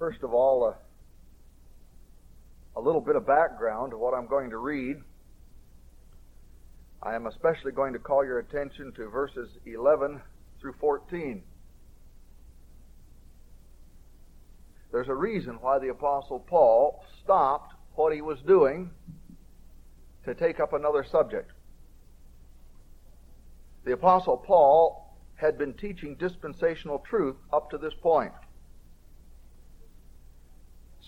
First of all, uh, a little bit of background to what I'm going to read. I am especially going to call your attention to verses 11 through 14. There's a reason why the Apostle Paul stopped what he was doing to take up another subject. The Apostle Paul had been teaching dispensational truth up to this point.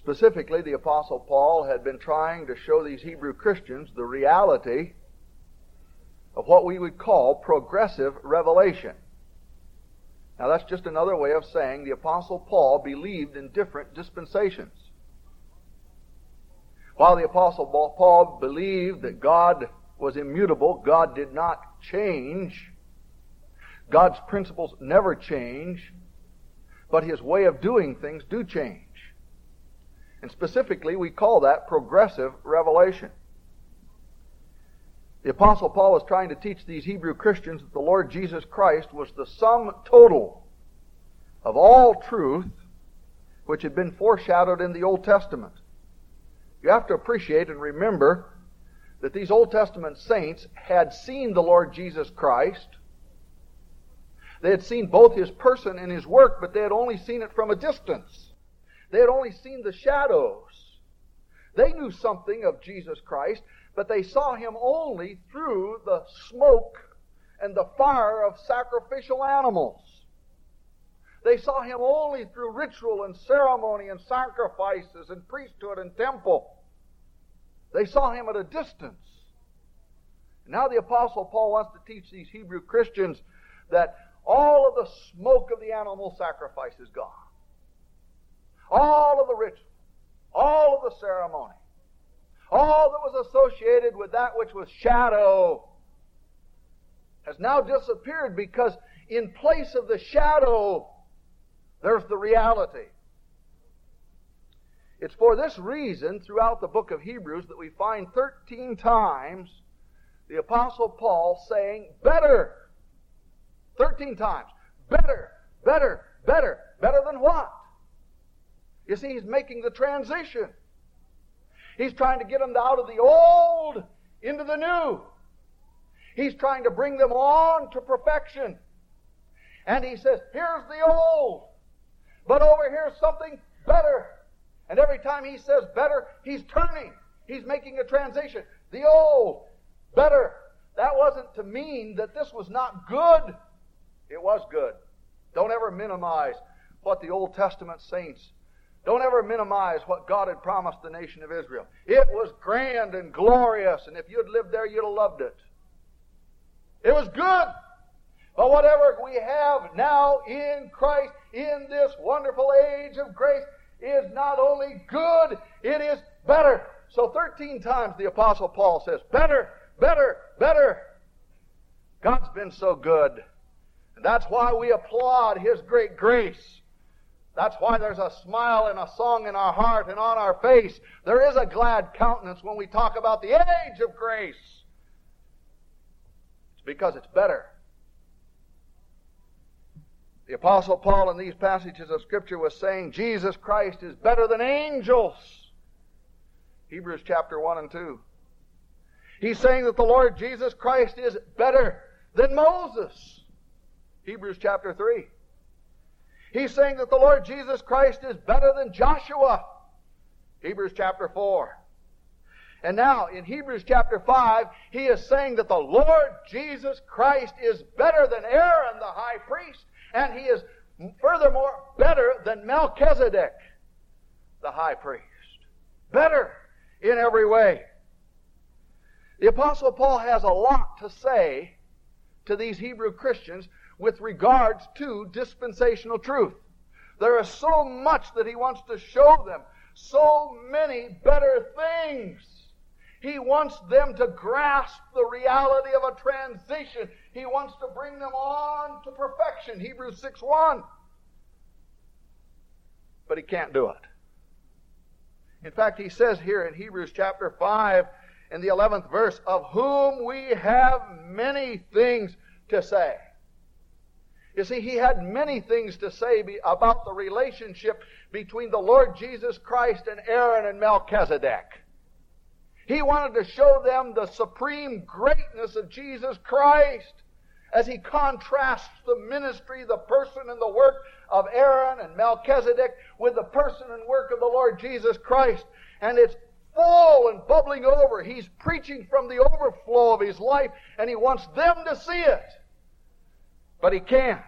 Specifically, the Apostle Paul had been trying to show these Hebrew Christians the reality of what we would call progressive revelation. Now, that's just another way of saying the Apostle Paul believed in different dispensations. While the Apostle Paul believed that God was immutable, God did not change. God's principles never change, but his way of doing things do change. And specifically, we call that progressive revelation. The Apostle Paul was trying to teach these Hebrew Christians that the Lord Jesus Christ was the sum total of all truth which had been foreshadowed in the Old Testament. You have to appreciate and remember that these Old Testament saints had seen the Lord Jesus Christ. They had seen both his person and his work, but they had only seen it from a distance. They had only seen the shadows. They knew something of Jesus Christ, but they saw him only through the smoke and the fire of sacrificial animals. They saw him only through ritual and ceremony and sacrifices and priesthood and temple. They saw him at a distance. Now the Apostle Paul wants to teach these Hebrew Christians that all of the smoke of the animal sacrifice is gone all of the ritual, all of the ceremony, all that was associated with that which was shadow has now disappeared because in place of the shadow, there's the reality. It's for this reason throughout the book of Hebrews that we find 13 times the Apostle Paul saying, better. 13 times. Better, better, better. Better than what? You see, he's making the transition. He's trying to get them out of the old into the new. He's trying to bring them on to perfection. And he says, here's the old, but over here's something better. And every time he says better, he's turning. He's making a transition. The old, better. That wasn't to mean that this was not good. It was good. Don't ever minimize what the Old Testament saints don't ever minimize what God had promised the nation of Israel. It was grand and glorious, and if you'd lived there, you'd have loved it. It was good. But whatever we have now in Christ, in this wonderful age of grace, is not only good, it is better. So 13 times the Apostle Paul says, better, better, better. God's been so good. And that's why we applaud His great grace. That's why there's a smile and a song in our heart and on our face. There is a glad countenance when we talk about the age of grace. It's because it's better. The Apostle Paul in these passages of Scripture was saying Jesus Christ is better than angels. Hebrews chapter 1 and 2. He's saying that the Lord Jesus Christ is better than Moses. Hebrews chapter 3. He's saying that the Lord Jesus Christ is better than Joshua. Hebrews chapter 4. And now in Hebrews chapter 5, he is saying that the Lord Jesus Christ is better than Aaron the high priest, and he is furthermore better than Melchizedek the high priest. Better in every way. The Apostle Paul has a lot to say to these Hebrew Christians with regards to dispensational truth. There is so much that he wants to show them, so many better things. He wants them to grasp the reality of a transition. He wants to bring them on to perfection. Hebrews 6 1. But he can't do it. In fact, he says here in Hebrews chapter 5 in the 11th verse, of whom we have many things to say. You see, he had many things to say about the relationship between the Lord Jesus Christ and Aaron and Melchizedek. He wanted to show them the supreme greatness of Jesus Christ as he contrasts the ministry, the person, and the work of Aaron and Melchizedek with the person and work of the Lord Jesus Christ. And it's full and bubbling over. He's preaching from the overflow of his life, and he wants them to see it. But he can't.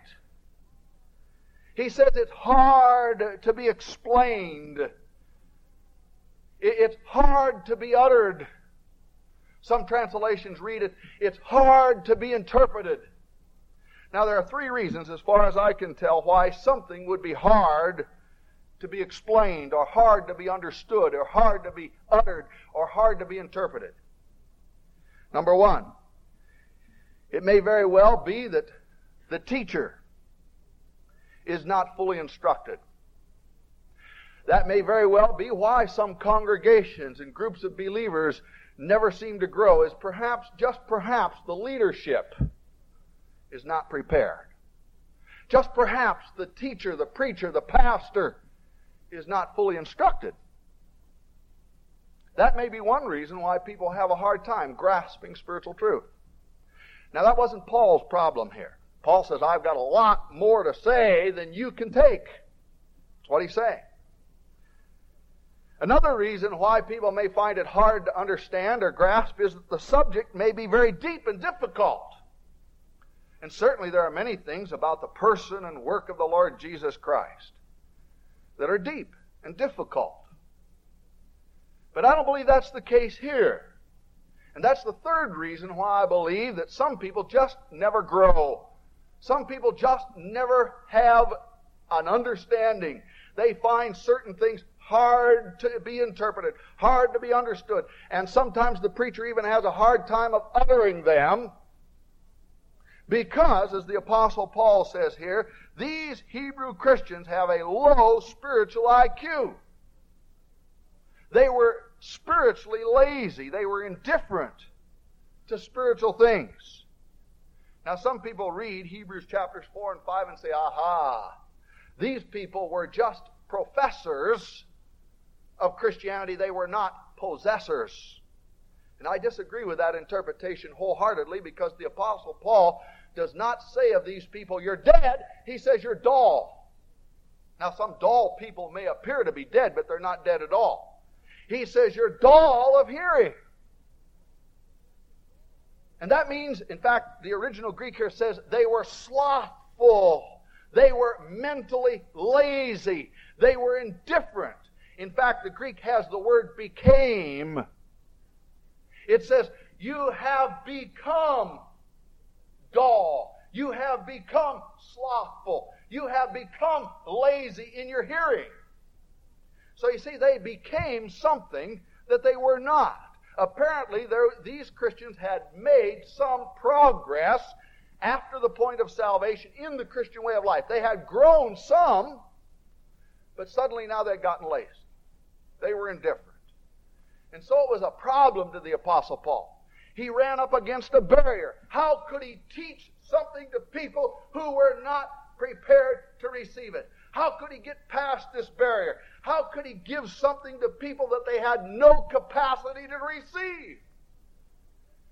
He says it's hard to be explained. It's hard to be uttered. Some translations read it, it's hard to be interpreted. Now, there are three reasons, as far as I can tell, why something would be hard to be explained, or hard to be understood, or hard to be uttered, or hard to be interpreted. Number one, it may very well be that the teacher is not fully instructed. That may very well be why some congregations and groups of believers never seem to grow, is perhaps, just perhaps, the leadership is not prepared. Just perhaps the teacher, the preacher, the pastor is not fully instructed. That may be one reason why people have a hard time grasping spiritual truth. Now, that wasn't Paul's problem here. Paul says, I've got a lot more to say than you can take. That's what he's saying. Another reason why people may find it hard to understand or grasp is that the subject may be very deep and difficult. And certainly there are many things about the person and work of the Lord Jesus Christ that are deep and difficult. But I don't believe that's the case here. And that's the third reason why I believe that some people just never grow. Some people just never have an understanding. They find certain things hard to be interpreted, hard to be understood. And sometimes the preacher even has a hard time of uttering them because, as the Apostle Paul says here, these Hebrew Christians have a low spiritual IQ. They were spiritually lazy. They were indifferent to spiritual things. Now, some people read Hebrews chapters 4 and 5 and say, aha, these people were just professors of Christianity. They were not possessors. And I disagree with that interpretation wholeheartedly because the Apostle Paul does not say of these people, you're dead. He says you're dull. Now, some dull people may appear to be dead, but they're not dead at all. He says you're dull of hearing. And that means, in fact, the original Greek here says they were slothful. They were mentally lazy. They were indifferent. In fact, the Greek has the word became. It says, You have become dull. You have become slothful. You have become lazy in your hearing. So you see, they became something that they were not. Apparently, there, these Christians had made some progress after the point of salvation in the Christian way of life. They had grown some, but suddenly now they'd gotten lazy. They were indifferent. And so it was a problem to the Apostle Paul he ran up against a barrier. How could he teach something to people who were not prepared to receive it? How could he get past this barrier? How could he give something to people that they had no capacity to receive?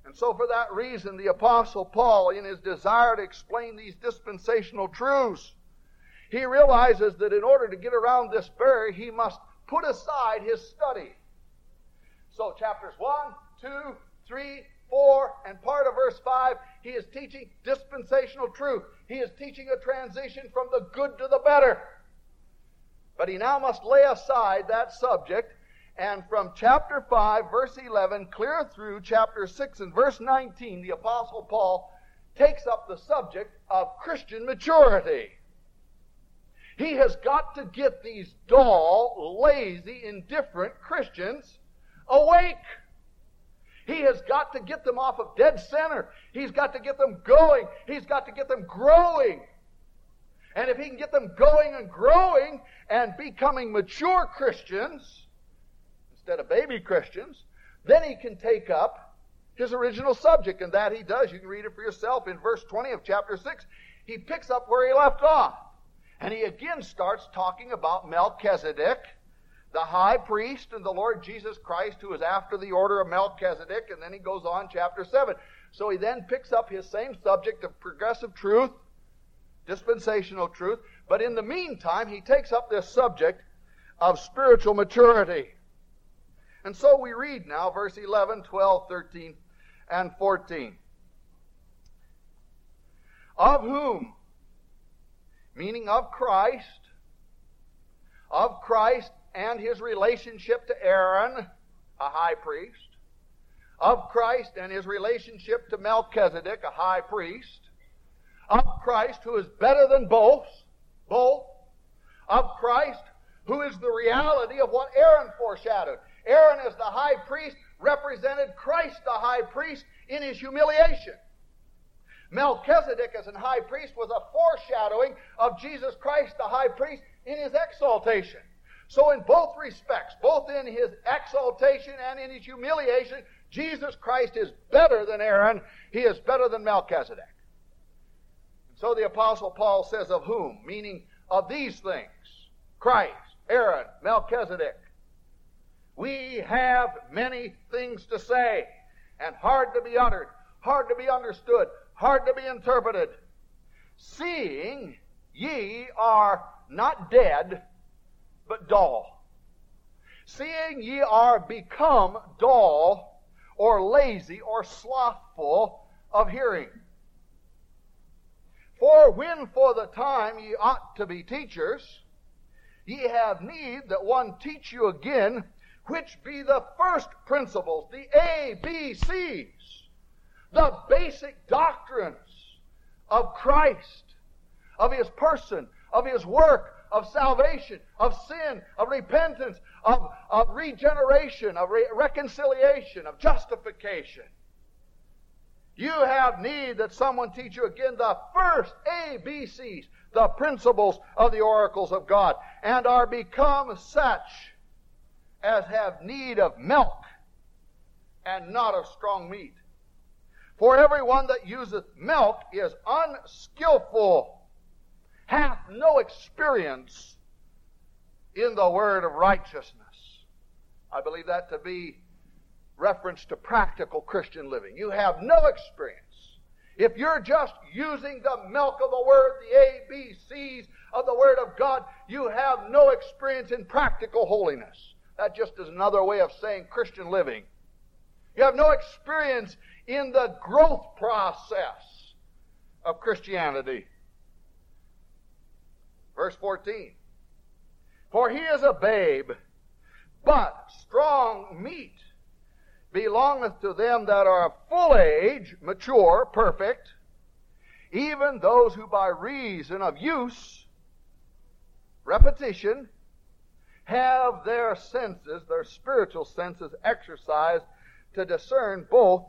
And so, for that reason, the Apostle Paul, in his desire to explain these dispensational truths, he realizes that in order to get around this barrier, he must put aside his study. So, chapters 1, 2, 3, 4, and part of verse 5, he is teaching dispensational truth. He is teaching a transition from the good to the better. But he now must lay aside that subject, and from chapter 5, verse 11, clear through chapter 6 and verse 19, the Apostle Paul takes up the subject of Christian maturity. He has got to get these dull, lazy, indifferent Christians awake. He has got to get them off of dead center. He's got to get them going. He's got to get them growing. And if he can get them going and growing and becoming mature Christians instead of baby Christians, then he can take up his original subject, and that he does. You can read it for yourself in verse 20 of chapter 6. he picks up where he left off. And he again starts talking about Melchizedek, the high priest, and the Lord Jesus Christ, who is after the order of Melchizedek. And then he goes on, chapter 7. So he then picks up his same subject of progressive truth, dispensational truth, but in the meantime, he takes up this subject of spiritual maturity. And so we read now verse 11, 12, 13, and 14. Of whom? Meaning of Christ, of Christ and his relationship to Aaron, a high priest, of Christ and his relationship to Melchizedek, a high priest, of Christ who is better than both, both, of Christ who is the reality of what Aaron foreshadowed. Aaron as the high priest represented Christ the high priest in his humiliation. Melchizedek as a high priest was a foreshadowing of Jesus Christ the high priest in his exaltation. So in both respects, both in his exaltation and in his humiliation, Jesus Christ is better than Aaron. He is better than Melchizedek. So the apostle Paul says of whom? Meaning of these things. Christ, Aaron, Melchizedek. We have many things to say and hard to be uttered, hard to be understood, hard to be interpreted. Seeing ye are not dead, but dull. Seeing ye are become dull, or lazy, or slothful of hearing. For when for the time ye ought to be teachers, ye have need that one teach you again, which be the first principles, the A, B, C's, the basic doctrines of Christ, of His person, of His work, of salvation, of sin, of repentance, of, of regeneration, of re- reconciliation, of justification. You have need that someone teach you again the first ABCs, the principles of the oracles of God, and are become such as have need of milk and not of strong meat. For everyone that useth milk is unskillful, hath no experience in the word of righteousness. I believe that to be reference to practical Christian living. You have no experience. If you're just using the milk of the Word, the ABCs of the Word of God, you have no experience in practical holiness. That just is another way of saying Christian living. You have no experience in the growth process of Christianity. Verse 14. For he is a babe, but strong meat belongeth to them that are full age, mature, perfect, even those who by reason of use, repetition, have their senses, their spiritual senses exercised to discern both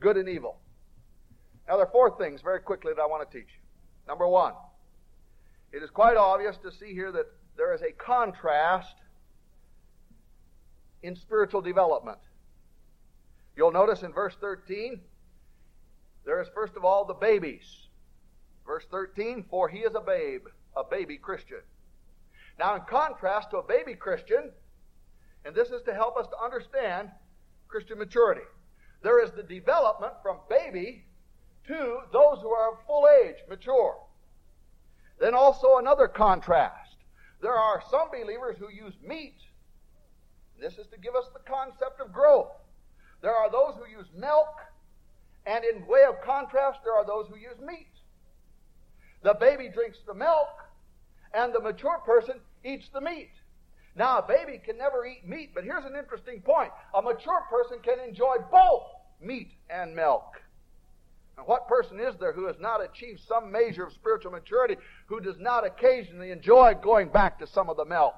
good and evil. Now, there are four things very quickly that I want to teach you. Number one, it is quite obvious to see here that there is a contrast in spiritual development. You'll notice in verse 13, there is first of all the babies. Verse 13, for he is a babe, a baby Christian. Now, in contrast to a baby Christian, and this is to help us to understand Christian maturity. There is the development from baby to those who are of full age, mature. Then also another contrast. There are some believers who use meat. This is to give us the concept of growth. There are those who use milk, and in way of contrast, there are those who use meat. The baby drinks the milk, and the mature person eats the meat. Now, a baby can never eat meat, but here's an interesting point. A mature person can enjoy both meat and milk. And what person is there who has not achieved some measure of spiritual maturity who does not occasionally enjoy going back to some of the milk?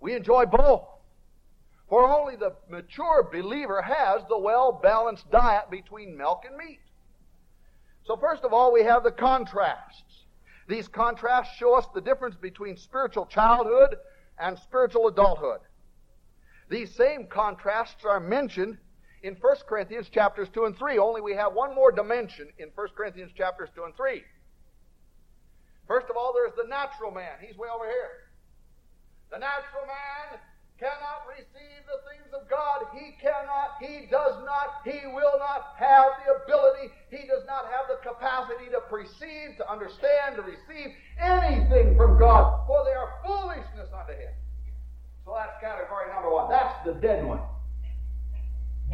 We enjoy both. For only the mature believer has the well balanced diet between milk and meat. So, first of all, we have the contrasts. These contrasts show us the difference between spiritual childhood and spiritual adulthood. These same contrasts are mentioned in 1 Corinthians chapters 2 and 3. Only we have one more dimension in 1 Corinthians chapters 2 and 3. First of all, there's the natural man. He's way over here. The natural man cannot receive the things of God. He cannot, he does not, he will not have the ability, he does not have the capacity to perceive, to understand, to receive anything from God, for they are foolishness unto him. So that's category number one. That's the dead one.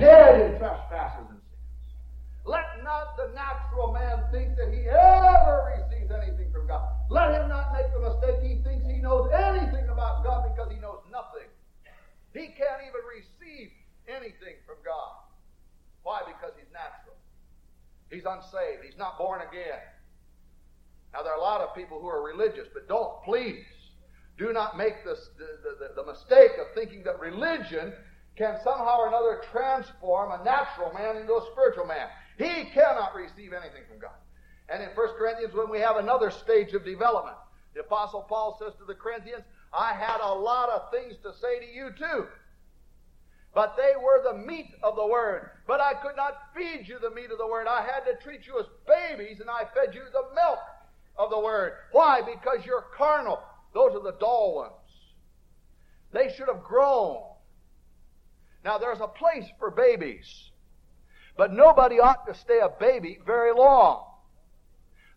Dead in trespasses and sins. Let not the natural man think that he ever receives anything from God. Let him not make the mistake he thinks he knows anything about God because he knows. He can't even receive anything from God. Why? Because he's natural. He's unsaved. He's not born again. Now, there are a lot of people who are religious, but don't, please, do not make this, the, the, the mistake of thinking that religion can somehow or another transform a natural man into a spiritual man. He cannot receive anything from God. And in 1 Corinthians, when we have another stage of development, the Apostle Paul says to the Corinthians, I had a lot of things to say to you too. But they were the meat of the word. But I could not feed you the meat of the word. I had to treat you as babies, and I fed you the milk of the word. Why? Because you're carnal. Those are the dull ones. They should have grown. Now, there's a place for babies, but nobody ought to stay a baby very long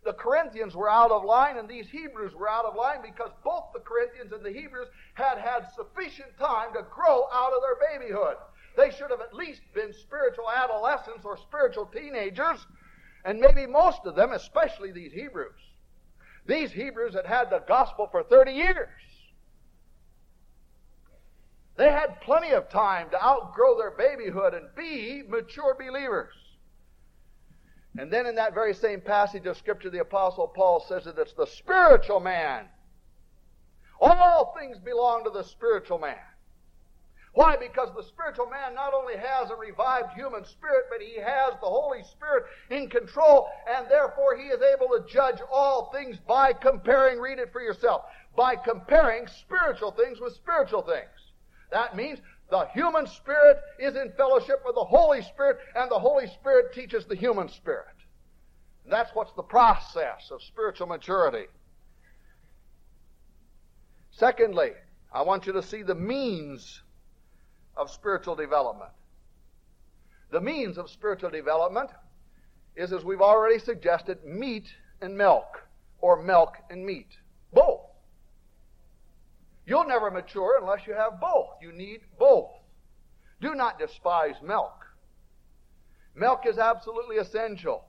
the Corinthians were out of line and these Hebrews were out of line because both the Corinthians and the Hebrews had had sufficient time to grow out of their babyhood. They should have at least been spiritual adolescents or spiritual teenagers, and maybe most of them, especially these Hebrews. These Hebrews had had the gospel for 30 years. They had plenty of time to outgrow their babyhood and be mature believers. And then in that very same passage of Scripture, the Apostle Paul says that it's the spiritual man. All things belong to the spiritual man. Why? Because the spiritual man not only has a revived human spirit, but he has the Holy Spirit in control, and therefore he is able to judge all things by comparing, read it for yourself, by comparing spiritual things with spiritual things. That means the human spirit is in fellowship with the Holy Spirit, and the Holy Spirit teaches the human spirit. And that's what's the process of spiritual maturity. Secondly, I want you to see the means of spiritual development. The means of spiritual development is, as we've already suggested, meat and milk, or milk and meat. Both. You'll never mature unless you have both. You need both. Do not despise milk. Milk is absolutely essential.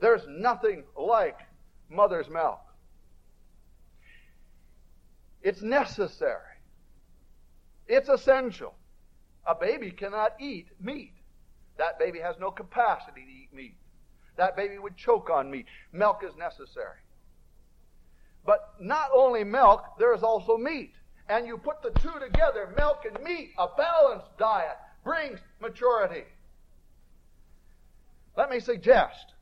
There's nothing like mother's milk. It's necessary. It's essential. A baby cannot eat meat. That baby has no capacity to eat meat. That baby would choke on meat. Milk is necessary. But not only milk, there is also meat. And you put the two together, milk and meat, a balanced diet brings maturity. Let me suggest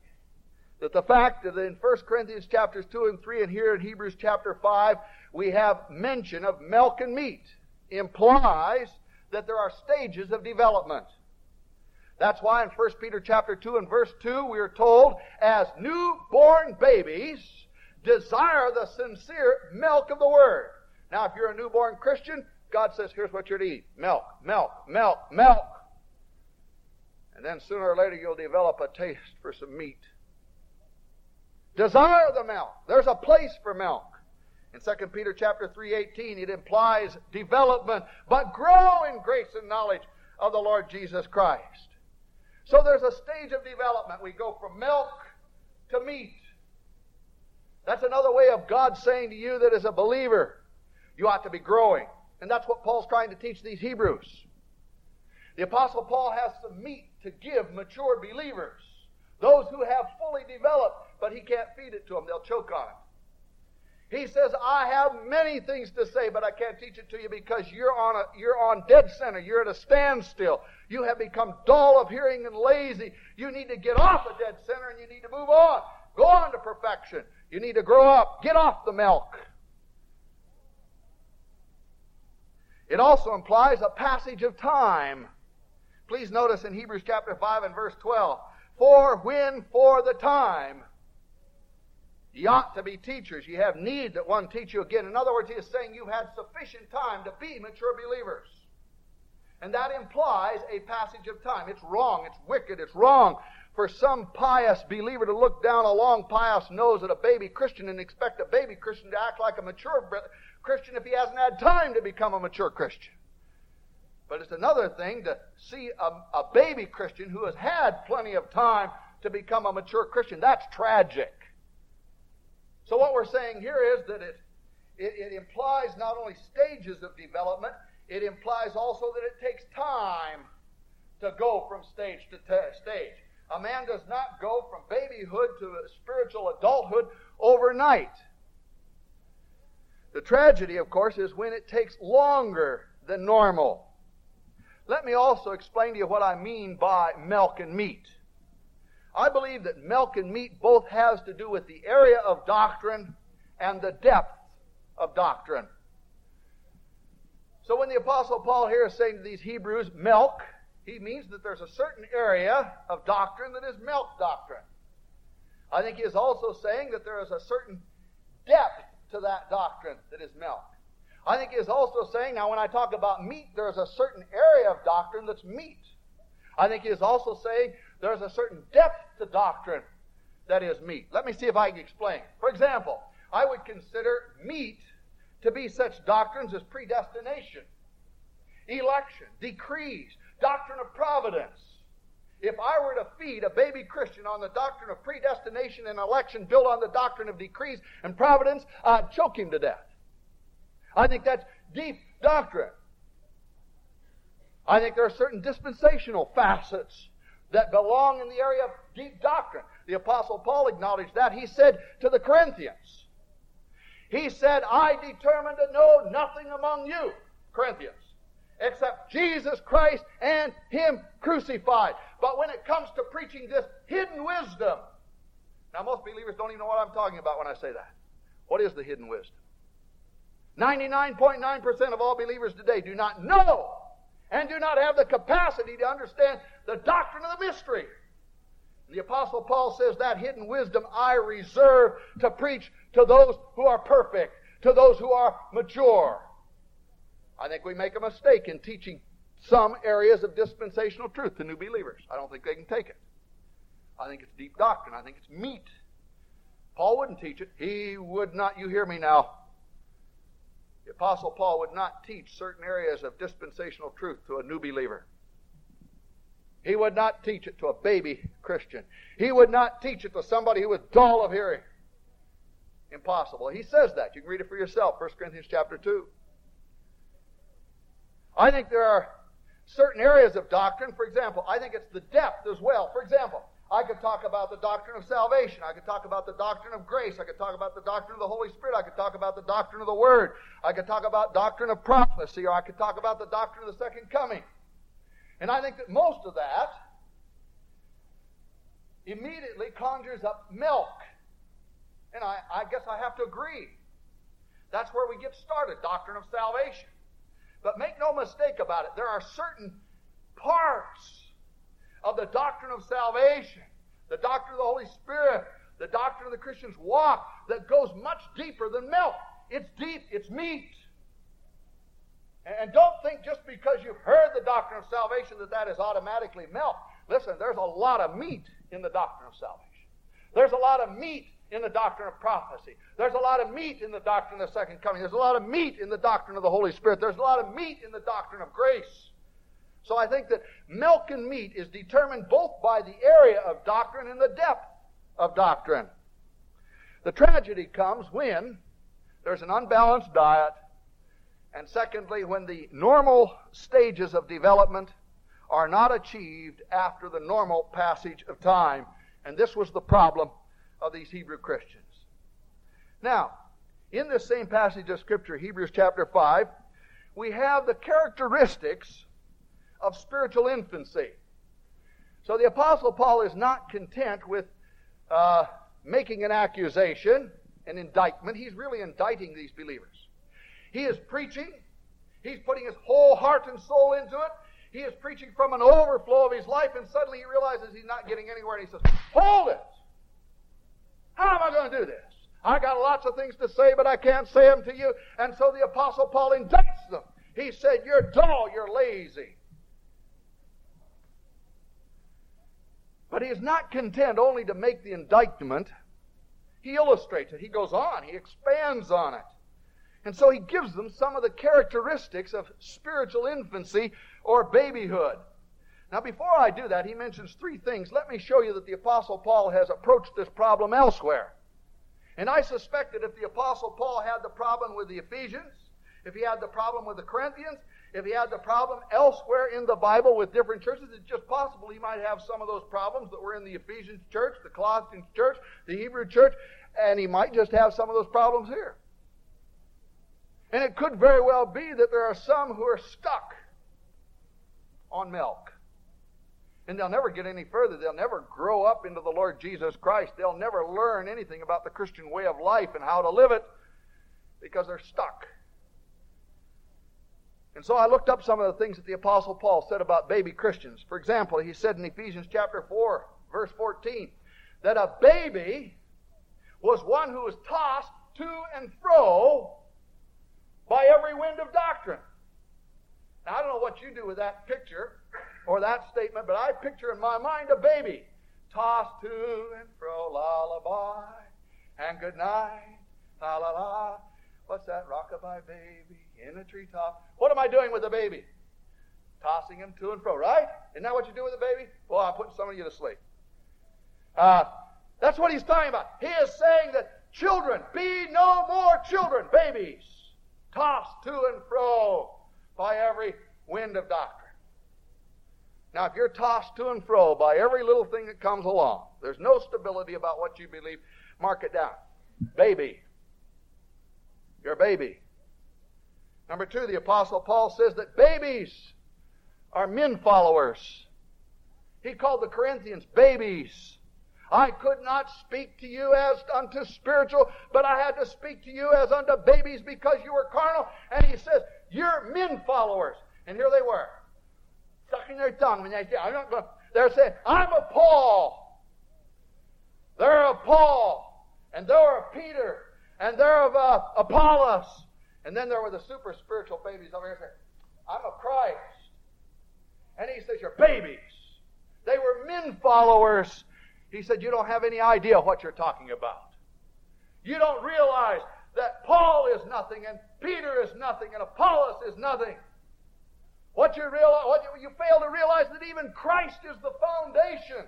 that the fact that in 1 Corinthians chapters 2 and 3 and here in Hebrews chapter 5 we have mention of milk and meat implies that there are stages of development. That's why in 1 Peter chapter 2 and verse 2 we are told as newborn babies desire the sincere milk of the Word. Now, if you're a newborn Christian, God says, here's what you're to eat milk, milk, milk, milk. And then sooner or later you'll develop a taste for some meat. Desire the milk. There's a place for milk. In 2 Peter chapter 3:18 it implies development, but grow in grace and knowledge of the Lord Jesus Christ. So there's a stage of development. We go from milk to meat. That's another way of God saying to you that as a believer, you ought to be growing. And that's what Paul's trying to teach these Hebrews. The Apostle Paul has some meat to give mature believers. Those who have fully developed, but he can't feed it to them. They'll choke on it. He says, I have many things to say, but I can't teach it to you because you're on a, you're on dead center. You're at a standstill. You have become dull of hearing and lazy. You need to get off a dead center and you need to move on. Go on to perfection. You need to grow up. Get off the milk. It also implies a passage of time Please notice in Hebrews chapter 5 and verse 12, for when for the time ye ought to be teachers, ye have need that one teach you again. In other words, he is saying you've had sufficient time to be mature believers. And that implies a passage of time. It's wrong, it's wicked, it's wrong for some pious believer to look down a long pious nose at a baby Christian and expect a baby Christian to act like a mature Christian if he hasn't had time to become a mature Christian. But it's another thing to see a, a baby Christian who has had plenty of time to become a mature Christian. That's tragic. So what we're saying here is that it, it, it implies not only stages of development, it implies also that it takes time to go from stage to t- stage. A man does not go from babyhood to spiritual adulthood overnight. The tragedy, of course, is when it takes longer than normal. Let me also explain to you what I mean by milk and meat. I believe that milk and meat both has to do with the area of doctrine and the depth of doctrine. So when the apostle Paul here is saying to these Hebrews, milk, he means that there's a certain area of doctrine that is milk doctrine. I think he is also saying that there is a certain depth to that doctrine that is milk. I think he is also saying, now when I talk about meat, there's a certain area of doctrine that's meat. I think he is also saying there's a certain depth to doctrine that is meat. Let me see if I can explain. For example, I would consider meat to be such doctrines as predestination, election, decrees, doctrine of providence. If I were to feed a baby Christian on the doctrine of predestination and election built on the doctrine of decrees and providence, I'd choke him to death. I think that's deep doctrine. I think there are certain dispensational facets that belong in the area of deep doctrine. The Apostle Paul acknowledged that. He said to the Corinthians, He said, I determined to know nothing among you, Corinthians, except Jesus Christ and Him crucified. But when it comes to preaching this hidden wisdom, now most believers don't even know what I'm talking about when I say that. What is the hidden wisdom? 99.9% of all believers today do not know and do not have the capacity to understand the doctrine of the mystery. The Apostle Paul says that hidden wisdom I reserve to preach to those who are perfect, to those who are mature. I think we make a mistake in teaching some areas of dispensational truth to new believers. I don't think they can take it. I think it's deep doctrine. I think it's meat. Paul wouldn't teach it. He would not, you hear me now, the Apostle Paul would not teach certain areas of dispensational truth to a new believer. He would not teach it to a baby Christian. He would not teach it to somebody who was dull of hearing. Impossible. He says that. You can read it for yourself, 1 Corinthians chapter 2. I think there are certain areas of doctrine. For example, I think it's the depth as well. For example, I could talk about the doctrine of salvation. I could talk about the doctrine of grace. I could talk about the doctrine of the Holy Spirit. I could talk about the doctrine of the Word. I could talk about doctrine of prophecy, or I could talk about the doctrine of the second coming. And I think that most of that immediately conjures up milk. And I, I guess I have to agree. That's where we get started, doctrine of salvation. But make no mistake about it, there are certain parts of the doctrine of salvation, the doctrine of the Holy Spirit, the doctrine of the Christian's walk that goes much deeper than milk. It's deep, it's meat. And don't think just because you've heard the doctrine of salvation that that is automatically milk. Listen, there's a lot of meat in the doctrine of salvation. There's a lot of meat in the doctrine of prophecy. There's a lot of meat in the doctrine of the second coming. There's a lot of meat in the doctrine of the Holy Spirit. There's a lot of meat in the doctrine of grace. So I think that milk and meat is determined both by the area of doctrine and the depth of doctrine. The tragedy comes when there's an unbalanced diet, and secondly, when the normal stages of development are not achieved after the normal passage of time. And this was the problem of these Hebrew Christians. Now, in this same passage of Scripture, Hebrews chapter 5, we have the characteristics of spiritual infancy. So the Apostle Paul is not content with uh, making an accusation, an indictment. He's really indicting these believers. He is preaching, he's putting his whole heart and soul into it. He is preaching from an overflow of his life, and suddenly he realizes he's not getting anywhere, and he says, Hold it! How am I going to do this? I got lots of things to say, but I can't say them to you. And so the Apostle Paul indicts them. He said, You're dull, you're lazy. But he is not content only to make the indictment. He illustrates it. He goes on. He expands on it. And so he gives them some of the characteristics of spiritual infancy or babyhood. Now, before I do that, he mentions three things. Let me show you that the Apostle Paul has approached this problem elsewhere. And I suspect that if the Apostle Paul had the problem with the Ephesians, if he had the problem with the Corinthians, if he had the problem elsewhere in the Bible with different churches, it's just possible he might have some of those problems that were in the Ephesians church, the Colossians church, the Hebrew church, and he might just have some of those problems here. And it could very well be that there are some who are stuck on milk. And they'll never get any further. They'll never grow up into the Lord Jesus Christ. They'll never learn anything about the Christian way of life and how to live it because they're stuck. And so I looked up some of the things that the Apostle Paul said about baby Christians. For example, he said in Ephesians chapter 4, verse 14, that a baby was one who was tossed to and fro by every wind of doctrine. Now, I don't know what you do with that picture or that statement, but I picture in my mind a baby tossed to and fro, lullaby, and good night, la la la. What's that? Rockabye baby in a treetop. What am I doing with the baby? Tossing him to and fro, right? Isn't that what you do with a baby? Well, I'm putting some of you to sleep. Uh, that's what he's talking about. He is saying that children, be no more children, babies, tossed to and fro by every wind of doctrine. Now, if you're tossed to and fro by every little thing that comes along, there's no stability about what you believe, mark it down. Baby. You're a baby. Number two, the Apostle Paul says that babies are men followers. He called the Corinthians babies. I could not speak to you as unto spiritual, but I had to speak to you as unto babies because you were carnal. And he says, You're men followers. And here they were, sucking their tongue when they say, I'm not going they're saying, I'm a Paul. They're a Paul. And they're a Peter. And they're of uh, Apollos. And then there were the super spiritual babies over here saying, I'm a Christ. And he says, You're babies. They were men followers. He said, You don't have any idea what you're talking about. You don't realize that Paul is nothing and Peter is nothing and Apollos is nothing. What you realize, what you, you fail to realize that even Christ is the foundation.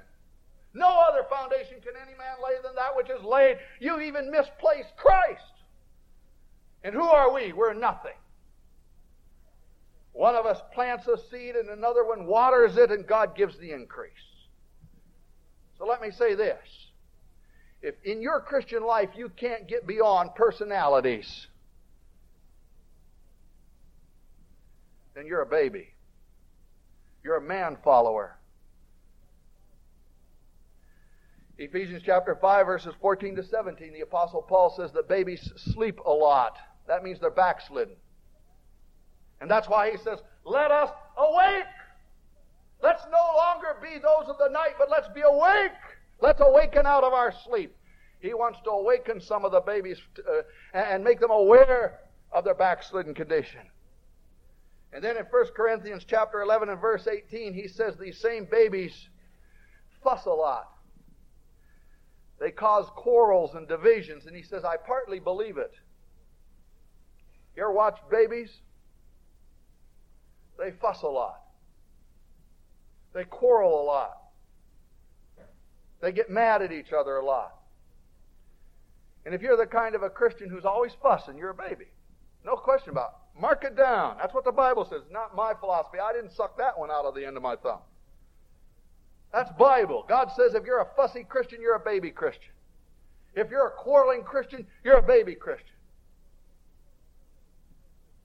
No other foundation can any man lay than that which is laid. You even misplaced Christ. And who are we? We're nothing. One of us plants a seed and another one waters it, and God gives the increase. So let me say this. If in your Christian life you can't get beyond personalities, then you're a baby. You're a man follower. Ephesians chapter 5, verses 14 to 17, the Apostle Paul says that babies sleep a lot. That means they're backslidden. And that's why he says, Let us awake. Let's no longer be those of the night, but let's be awake. Let's awaken out of our sleep. He wants to awaken some of the babies uh, and make them aware of their backslidden condition. And then in 1 Corinthians chapter 11 and verse 18, he says these same babies fuss a lot. They cause quarrels and divisions, and he says, I partly believe it. You ever watch babies? They fuss a lot. They quarrel a lot. They get mad at each other a lot. And if you're the kind of a Christian who's always fussing, you're a baby. No question about it. Mark it down. That's what the Bible says, not my philosophy. I didn't suck that one out of the end of my thumb. That's Bible. God says if you're a fussy Christian, you're a baby Christian. If you're a quarreling Christian, you're a baby Christian.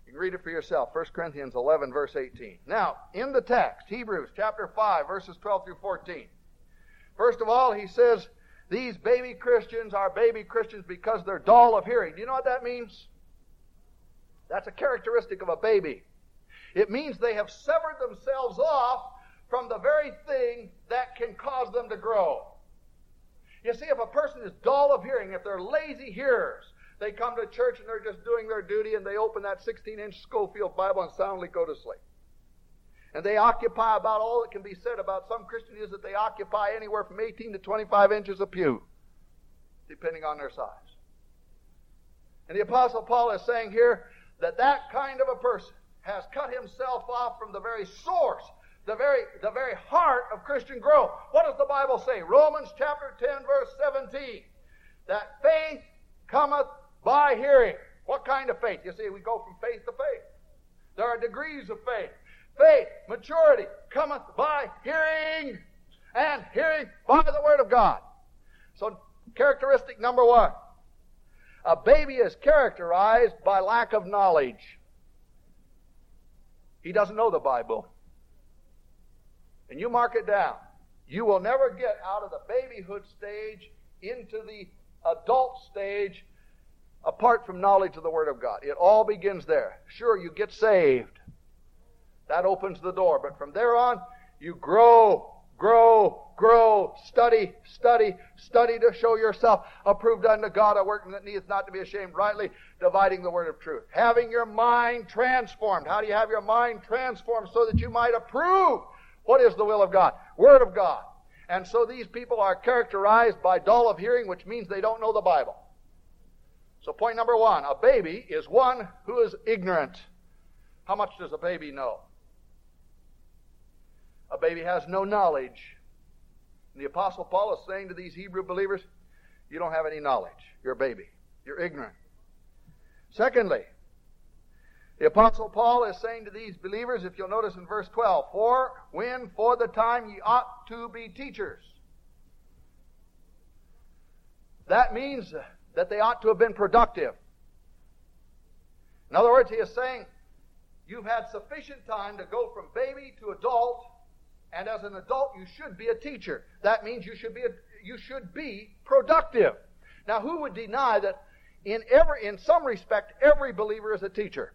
You can read it for yourself. 1 Corinthians 11, verse 18. Now, in the text, Hebrews chapter 5, verses 12 through 14. First of all, he says, These baby Christians are baby Christians because they're dull of hearing. Do you know what that means? That's a characteristic of a baby. It means they have severed themselves off from the very thing that can cause them to grow. You see, if a person is dull of hearing, if they're lazy hearers, they come to church and they're just doing their duty and they open that 16 inch Scofield Bible and soundly go to sleep. And they occupy about all that can be said about some Christian is that they occupy anywhere from 18 to 25 inches of pew, depending on their size. And the Apostle Paul is saying here that that kind of a person has cut himself off from the very source, the very, the very heart of Christian growth. What does the Bible say? Romans chapter 10, verse 17. That faith cometh by hearing. What kind of faith? You see, we go from faith to faith. There are degrees of faith. Faith, maturity, cometh by hearing, and hearing by the Word of God. So, characteristic number one a baby is characterized by lack of knowledge. He doesn't know the Bible. And you mark it down. You will never get out of the babyhood stage into the adult stage apart from knowledge of the Word of God. It all begins there. Sure, you get saved. That opens the door. But from there on, you grow grow, grow, study, study, study to show yourself approved unto God, a workman that needeth not to be ashamed, rightly dividing the word of truth. Having your mind transformed. How do you have your mind transformed? So that you might approve what is the will of God? Word of God. And so these people are characterized by dull of hearing, which means they don't know the Bible. So point number one, a baby is one who is ignorant. How much does a baby know? A baby has no knowledge. And the Apostle Paul is saying to these Hebrew believers, you don't have any knowledge. You're a baby. You're ignorant. Secondly, the Apostle Paul is saying to these believers, if you'll notice in verse 12, For when for the time ye ought to be teachers. That means that they ought to have been productive. In other words, he is saying, You've had sufficient time to go from baby to adult and as an adult, you should be a teacher. That means you should be a, you should be productive. Now, who would deny that in every in some respect every believer is a teacher?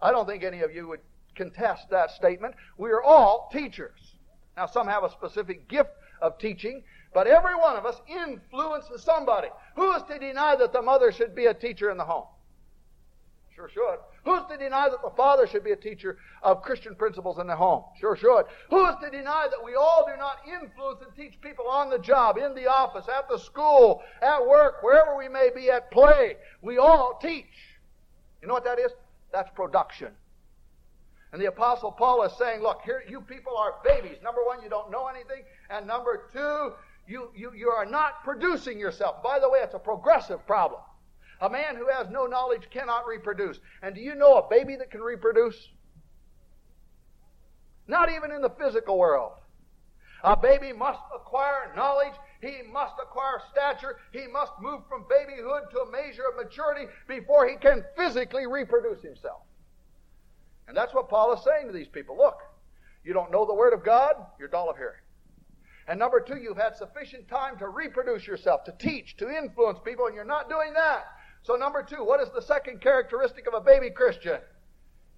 I don't think any of you would contest that statement. We are all teachers. Now, some have a specific gift of teaching, but every one of us influences somebody. Who is to deny that the mother should be a teacher in the home? Sure should. Who's to deny that the father should be a teacher of Christian principles in the home? Sure should. Who is to deny that we all do not influence and teach people on the job, in the office, at the school, at work, wherever we may be, at play? We all teach. You know what that is? That's production. And the Apostle Paul is saying, look, here you people are babies. Number one, you don't know anything. And number two, you, you, you are not producing yourself. By the way, it's a progressive problem. A man who has no knowledge cannot reproduce. And do you know a baby that can reproduce? Not even in the physical world. A baby must acquire knowledge. He must acquire stature. He must move from babyhood to a measure of maturity before he can physically reproduce himself. And that's what Paul is saying to these people. Look, you don't know the Word of God, you're dull of hearing. And number two, you've had sufficient time to reproduce yourself, to teach, to influence people, and you're not doing that. So, number two, what is the second characteristic of a baby Christian?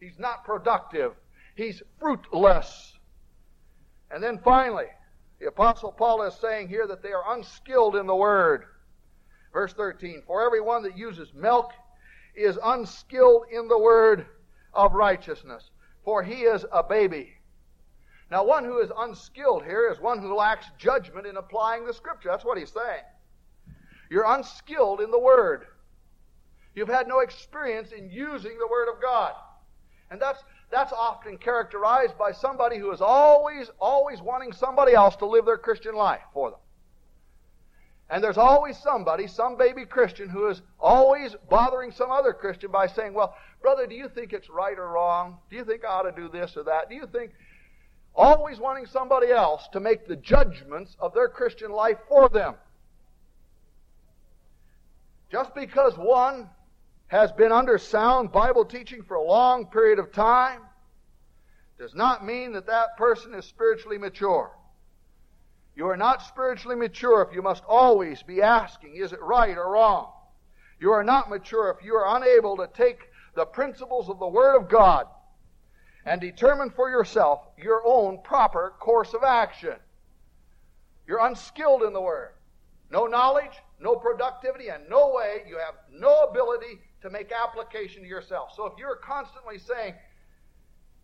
He's not productive, he's fruitless. And then finally, the Apostle Paul is saying here that they are unskilled in the Word. Verse 13 For everyone that uses milk is unskilled in the Word of righteousness, for he is a baby. Now, one who is unskilled here is one who lacks judgment in applying the Scripture. That's what he's saying. You're unskilled in the Word. You've had no experience in using the Word of God. And that's, that's often characterized by somebody who is always, always wanting somebody else to live their Christian life for them. And there's always somebody, some baby Christian, who is always bothering some other Christian by saying, Well, brother, do you think it's right or wrong? Do you think I ought to do this or that? Do you think. Always wanting somebody else to make the judgments of their Christian life for them. Just because one has been under sound Bible teaching for a long period of time does not mean that that person is spiritually mature. You are not spiritually mature if you must always be asking, is it right or wrong? You are not mature if you are unable to take the principles of the Word of God and determine for yourself your own proper course of action. You're unskilled in the Word. No knowledge, no productivity, and no way you have no ability to make application to yourself. So if you're constantly saying,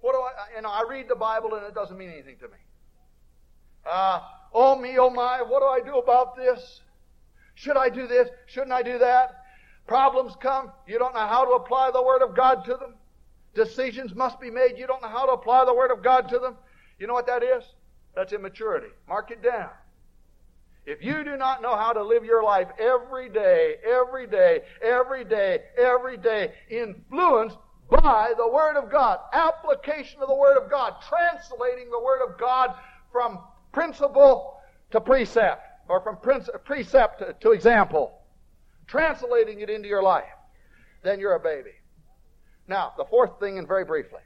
what do I, and I read the Bible and it doesn't mean anything to me. Uh, oh me, oh my, what do I do about this? Should I do this? Shouldn't I do that? Problems come, you don't know how to apply the Word of God to them. Decisions must be made, you don't know how to apply the Word of God to them. You know what that is? That's immaturity. Mark it down. If you do not know how to live your life every day, every day, every day, every day, influenced by the Word of God, application of the Word of God, translating the Word of God from principle to precept, or from precept to, to example, translating it into your life, then you're a baby. Now, the fourth thing, and very briefly,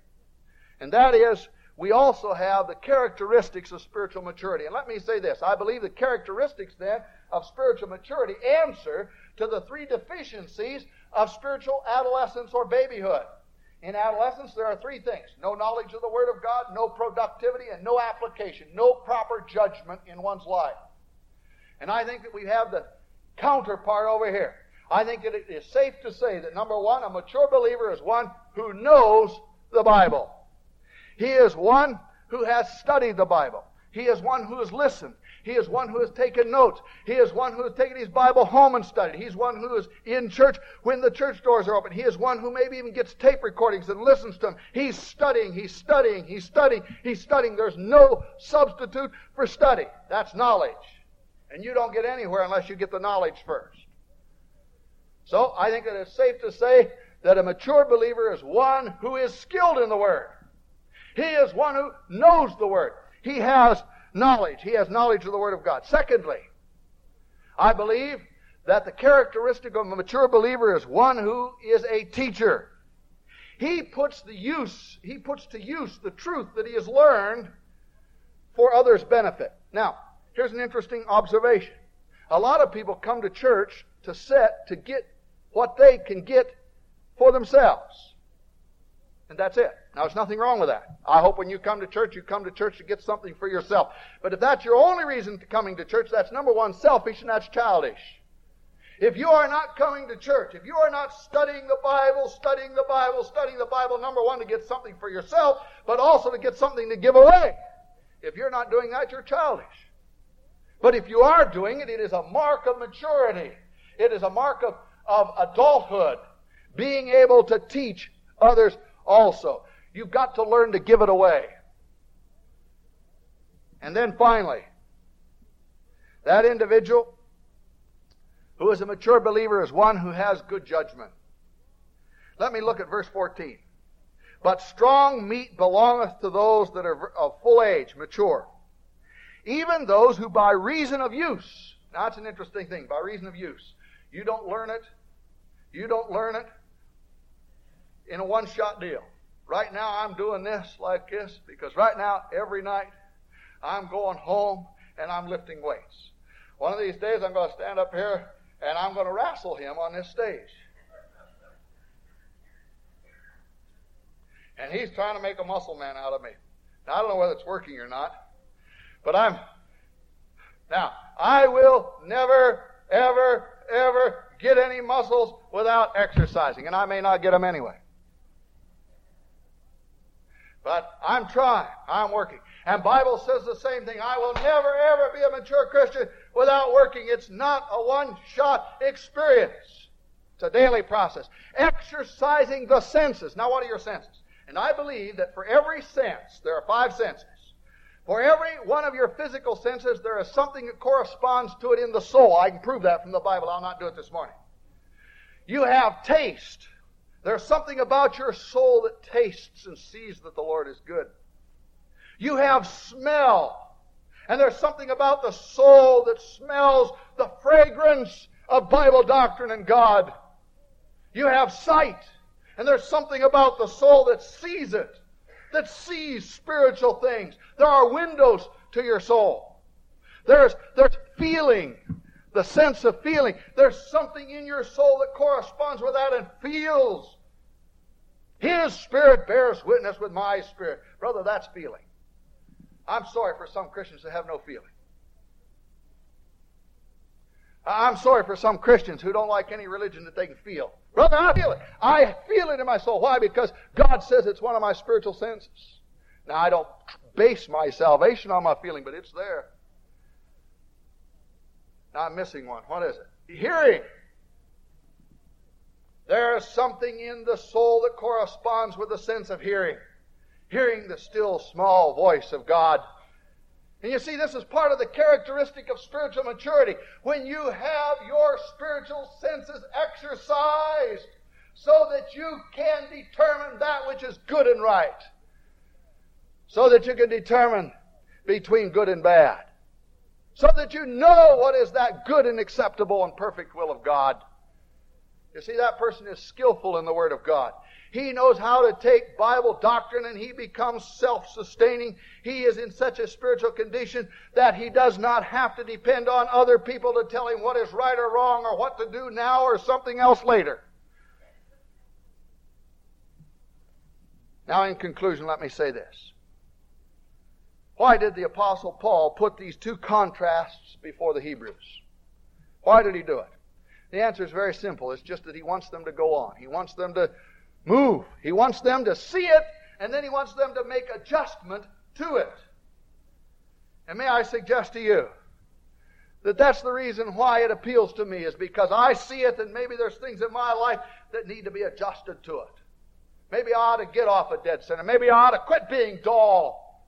and that is we also have the characteristics of spiritual maturity. And let me say this I believe the characteristics then of spiritual maturity answer to the three deficiencies of spiritual adolescence or babyhood. In adolescence, there are three things no knowledge of the Word of God, no productivity, and no application, no proper judgment in one's life. And I think that we have the counterpart over here. I think that it is safe to say that number one, a mature believer is one who knows the Bible. He is one who has studied the Bible. He is one who has listened. He is one who has taken notes. He is one who has taken his Bible home and studied. He's one who is in church when the church doors are open. He is one who maybe even gets tape recordings and listens to them. He's studying, he's studying, he's studying, he's studying. There's no substitute for study. That's knowledge. And you don't get anywhere unless you get the knowledge first. So I think that it's safe to say that a mature believer is one who is skilled in the Word. He is one who knows the Word. He has knowledge. He has knowledge of the Word of God. Secondly, I believe that the characteristic of a mature believer is one who is a teacher. He puts the use, he puts to use the truth that he has learned for others' benefit. Now, here's an interesting observation. A lot of people come to church to set to get what they can get for themselves. And that's it. Now, there's nothing wrong with that. I hope when you come to church, you come to church to get something for yourself. But if that's your only reason to coming to church, that's number one, selfish, and that's childish. If you are not coming to church, if you are not studying the Bible, studying the Bible, studying the Bible, number one, to get something for yourself, but also to get something to give away. If you're not doing that, you're childish. But if you are doing it, it is a mark of maturity. It is a mark of, of adulthood. Being able to teach others also. You've got to learn to give it away. And then finally, that individual who is a mature believer is one who has good judgment. Let me look at verse 14. But strong meat belongeth to those that are of full age, mature. Even those who by reason of use, now that's an interesting thing, by reason of use. You don't learn it, you don't learn it in a one shot deal. Right now, I'm doing this like this because right now, every night, I'm going home and I'm lifting weights. One of these days, I'm going to stand up here and I'm going to wrestle him on this stage. And he's trying to make a muscle man out of me. Now, I don't know whether it's working or not, but I'm. Now, I will never, ever, ever get any muscles without exercising, and I may not get them anyway. But I'm trying. I'm working. And Bible says the same thing. I will never ever be a mature Christian without working. It's not a one-shot experience. It's a daily process. Exercising the senses. Now what are your senses? And I believe that for every sense, there are five senses. For every one of your physical senses, there is something that corresponds to it in the soul. I can prove that from the Bible. I'll not do it this morning. You have taste. There's something about your soul that tastes and sees that the Lord is good. You have smell. And there's something about the soul that smells the fragrance of Bible doctrine and God. You have sight. And there's something about the soul that sees it, that sees spiritual things. There are windows to your soul. There's, there's feeling the sense of feeling. There's something in your soul that corresponds with that and feels His spirit bears witness with my spirit. Brother, that's feeling. I'm sorry for some Christians that have no feeling. I'm sorry for some Christians who don't like any religion that they can feel. Brother, I feel it. I feel it in my soul. Why? Because God says it's one of my spiritual senses. Now, I don't base my salvation on my feeling, but it's there. Now, I'm missing one. What is it? Hearing. There is something in the soul that corresponds with the sense of hearing. Hearing the still small voice of God and you see, this is part of the characteristic of spiritual maturity. When you have your spiritual senses exercised so that you can determine that which is good and right. So that you can determine between good and bad. So that you know what is that good and acceptable and perfect will of God. You see, that person is skillful in the Word of God. He knows how to take Bible doctrine and he becomes self sustaining. He is in such a spiritual condition that he does not have to depend on other people to tell him what is right or wrong or what to do now or something else later. Now, in conclusion, let me say this. Why did the Apostle Paul put these two contrasts before the Hebrews? Why did he do it? The answer is very simple. It's just that he wants them to go on. He wants them to move. He wants them to see it, and then he wants them to make adjustment to it. And may I suggest to you that that's the reason why it appeals to me, is because I see it, and maybe there's things in my life that need to be adjusted to it. Maybe I ought to get off a dead center. Maybe I ought to quit being dull.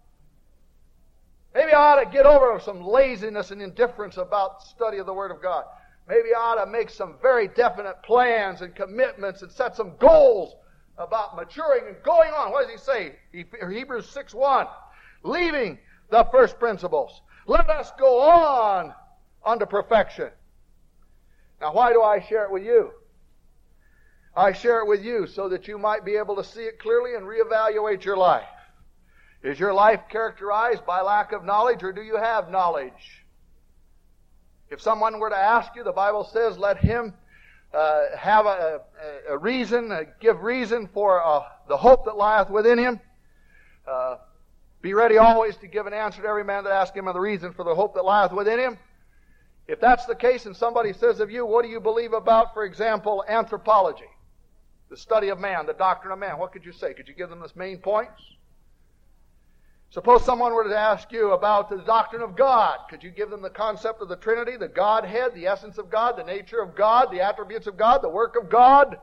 Maybe I ought to get over some laziness and indifference about study of the Word of God. Maybe I ought to make some very definite plans and commitments and set some goals about maturing and going on. What does he say? Hebrews 6 1. Leaving the first principles. Let us go on unto perfection. Now, why do I share it with you? I share it with you so that you might be able to see it clearly and reevaluate your life. Is your life characterized by lack of knowledge or do you have knowledge? If someone were to ask you, the Bible says, let him uh, have a, a, reason, uh, give reason for uh, the hope that lieth within him. Uh, be ready always to give an answer to every man that asks him of the reason for the hope that lieth within him. If that's the case and somebody says of you, what do you believe about, for example, anthropology? The study of man, the doctrine of man. What could you say? Could you give them the main points? Suppose someone were to ask you about the doctrine of God. Could you give them the concept of the Trinity, the Godhead, the essence of God, the nature of God, the attributes of God, the work of God?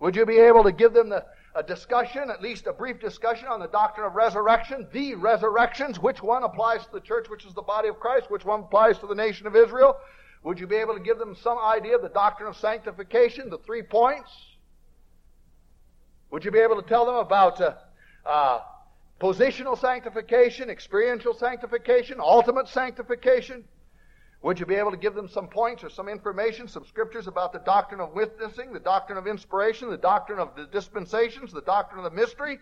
Would you be able to give them the, a discussion, at least a brief discussion on the doctrine of resurrection, the resurrections, which one applies to the church, which is the body of Christ, which one applies to the nation of Israel? Would you be able to give them some idea of the doctrine of sanctification, the three points? Would you be able to tell them about uh, uh, positional sanctification, experiential sanctification, ultimate sanctification? Would you be able to give them some points or some information, some scriptures about the doctrine of witnessing, the doctrine of inspiration, the doctrine of the dispensations, the doctrine of the mystery?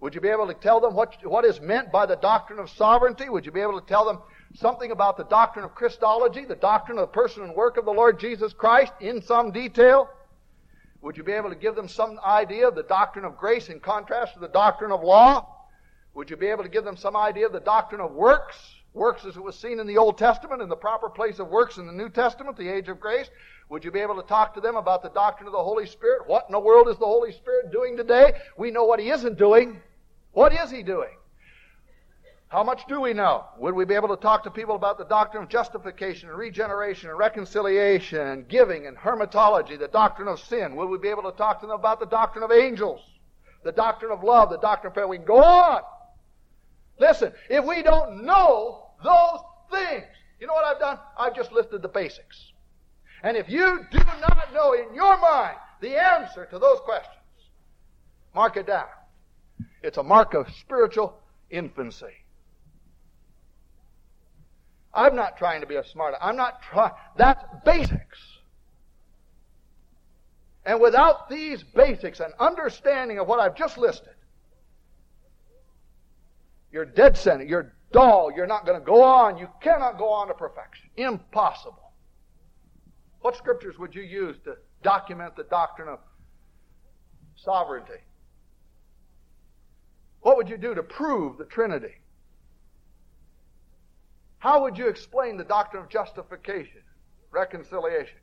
Would you be able to tell them what, what is meant by the doctrine of sovereignty? Would you be able to tell them something about the doctrine of Christology, the doctrine of the person and work of the Lord Jesus Christ in some detail? Would you be able to give them some idea of the doctrine of grace in contrast to the doctrine of law? Would you be able to give them some idea of the doctrine of works? Works as it was seen in the Old Testament and the proper place of works in the New Testament, the age of grace? Would you be able to talk to them about the doctrine of the Holy Spirit? What in the world is the Holy Spirit doing today? We know what He isn't doing. What is He doing? How much do we know? Would we be able to talk to people about the doctrine of justification and regeneration and reconciliation and giving and hamartiology, the doctrine of sin? Would we be able to talk to them about the doctrine of angels, the doctrine of love, the doctrine of prayer? We can go on. Listen, if we don't know those things, you know what I've done? I've just listed the basics. And if you do not know in your mind the answer to those questions, mark it down. It's a mark of spiritual infancy. I'm not trying to be a smart. I'm not trying. That's basics. And without these basics and understanding of what I've just listed, you're dead center. You're dull. You're not going to go on. You cannot go on to perfection. Impossible. What scriptures would you use to document the doctrine of sovereignty? What would you do to prove the Trinity? How would you explain the doctrine of justification, reconciliation?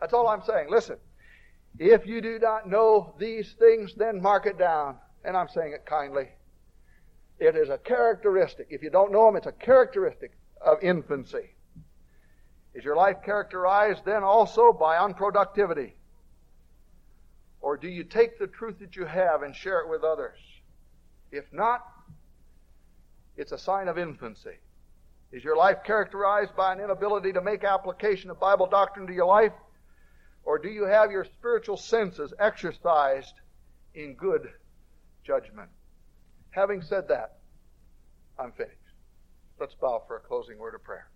That's all I'm saying. Listen, if you do not know these things, then mark it down. And I'm saying it kindly. It is a characteristic. If you don't know them, it's a characteristic of infancy. Is your life characterized then also by unproductivity? Or do you take the truth that you have and share it with others? If not, it's a sign of infancy. Is your life characterized by an inability to make application of Bible doctrine to your life? Or do you have your spiritual senses exercised in good judgment? Having said that, I'm finished. Let's bow for a closing word of prayer.